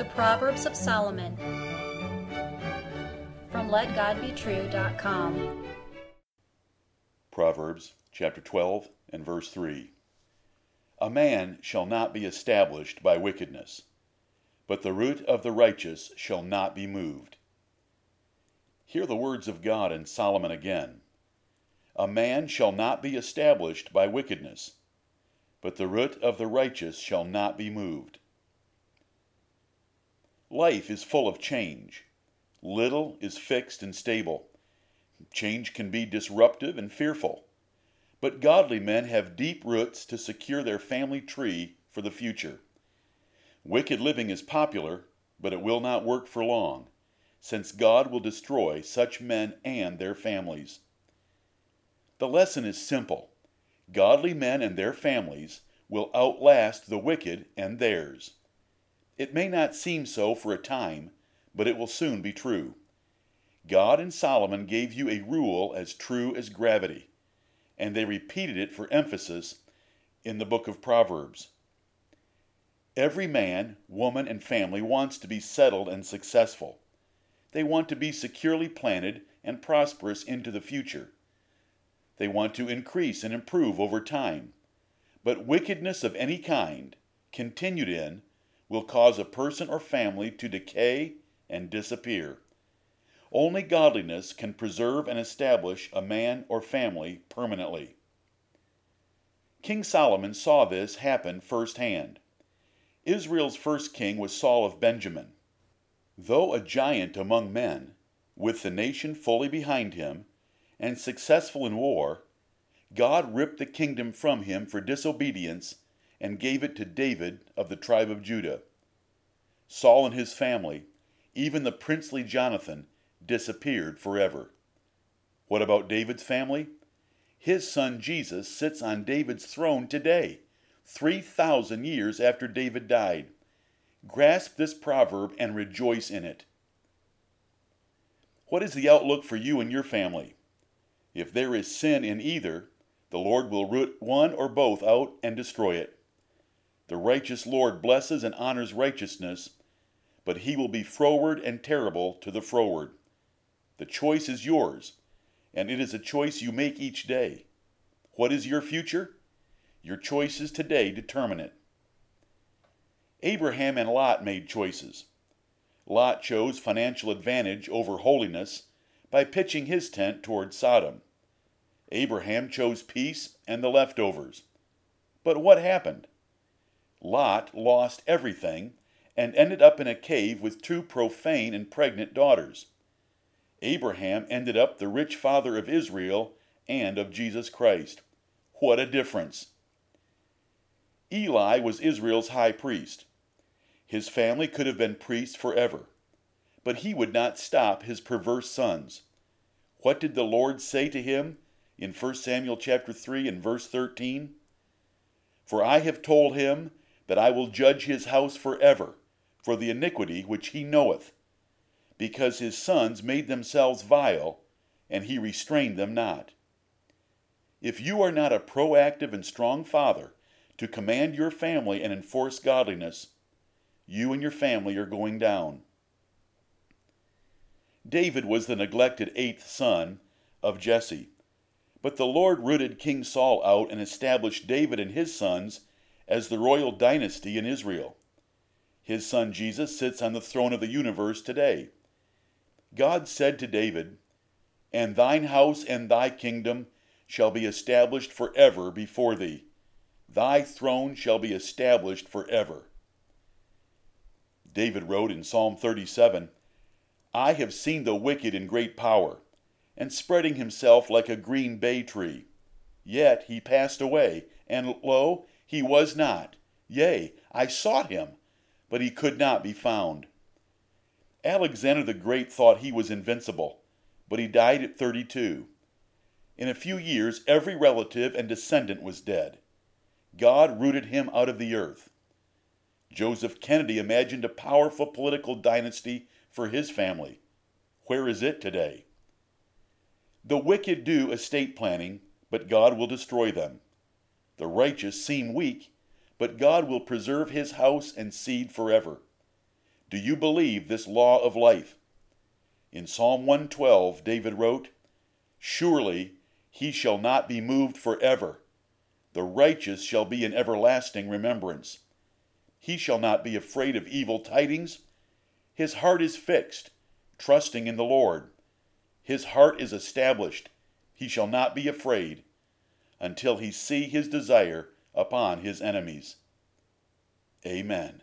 The Proverbs of Solomon from LetGodBetrue.com. Proverbs chapter 12 and verse 3. A man shall not be established by wickedness, but the root of the righteous shall not be moved. Hear the words of God in Solomon again. A man shall not be established by wickedness, but the root of the righteous shall not be moved. Life is full of change. Little is fixed and stable. Change can be disruptive and fearful. But godly men have deep roots to secure their family tree for the future. Wicked living is popular, but it will not work for long, since God will destroy such men and their families. The lesson is simple godly men and their families will outlast the wicked and theirs. It may not seem so for a time, but it will soon be true. God and Solomon gave you a rule as true as gravity, and they repeated it for emphasis in the book of Proverbs. Every man, woman, and family wants to be settled and successful. They want to be securely planted and prosperous into the future. They want to increase and improve over time. But wickedness of any kind, continued in, will cause a person or family to decay and disappear. Only godliness can preserve and establish a man or family permanently. King Solomon saw this happen firsthand. Israel's first king was Saul of Benjamin. Though a giant among men, with the nation fully behind him, and successful in war, God ripped the kingdom from him for disobedience and gave it to David of the tribe of Judah. Saul and his family, even the princely Jonathan, disappeared forever. What about David's family? His son Jesus sits on David's throne today, 3,000 years after David died. Grasp this proverb and rejoice in it. What is the outlook for you and your family? If there is sin in either, the Lord will root one or both out and destroy it. The righteous Lord blesses and honors righteousness, but he will be froward and terrible to the froward. The choice is yours, and it is a choice you make each day. What is your future? Your choices today determine it. Abraham and Lot made choices. Lot chose financial advantage over holiness by pitching his tent toward Sodom. Abraham chose peace and the leftovers. But what happened? Lot lost everything and ended up in a cave with two profane and pregnant daughters. Abraham ended up the rich father of Israel and of Jesus Christ. What a difference! Eli was Israel's high priest. His family could have been priests forever, but he would not stop his perverse sons. What did the Lord say to him in 1 Samuel chapter 3 and verse 13? For I have told him that I will judge his house forever for the iniquity which he knoweth, because his sons made themselves vile, and he restrained them not. If you are not a proactive and strong father to command your family and enforce godliness, you and your family are going down. David was the neglected eighth son of Jesse, but the Lord rooted King Saul out and established David and his sons as the royal dynasty in Israel. His son Jesus sits on the throne of the universe today. God said to David, And thine house and thy kingdom shall be established forever before thee. Thy throne shall be established forever. David wrote in Psalm 37 I have seen the wicked in great power, and spreading himself like a green bay tree. Yet he passed away, and lo, he was not. Yea, I sought him, but he could not be found. Alexander the Great thought he was invincible, but he died at 32. In a few years, every relative and descendant was dead. God rooted him out of the earth. Joseph Kennedy imagined a powerful political dynasty for his family. Where is it today? The wicked do estate planning, but God will destroy them. The righteous seem weak, but God will preserve his house and seed forever. Do you believe this law of life? In Psalm 112, David wrote, Surely he shall not be moved forever. The righteous shall be in everlasting remembrance. He shall not be afraid of evil tidings. His heart is fixed, trusting in the Lord. His heart is established. He shall not be afraid until he see his desire upon his enemies. Amen.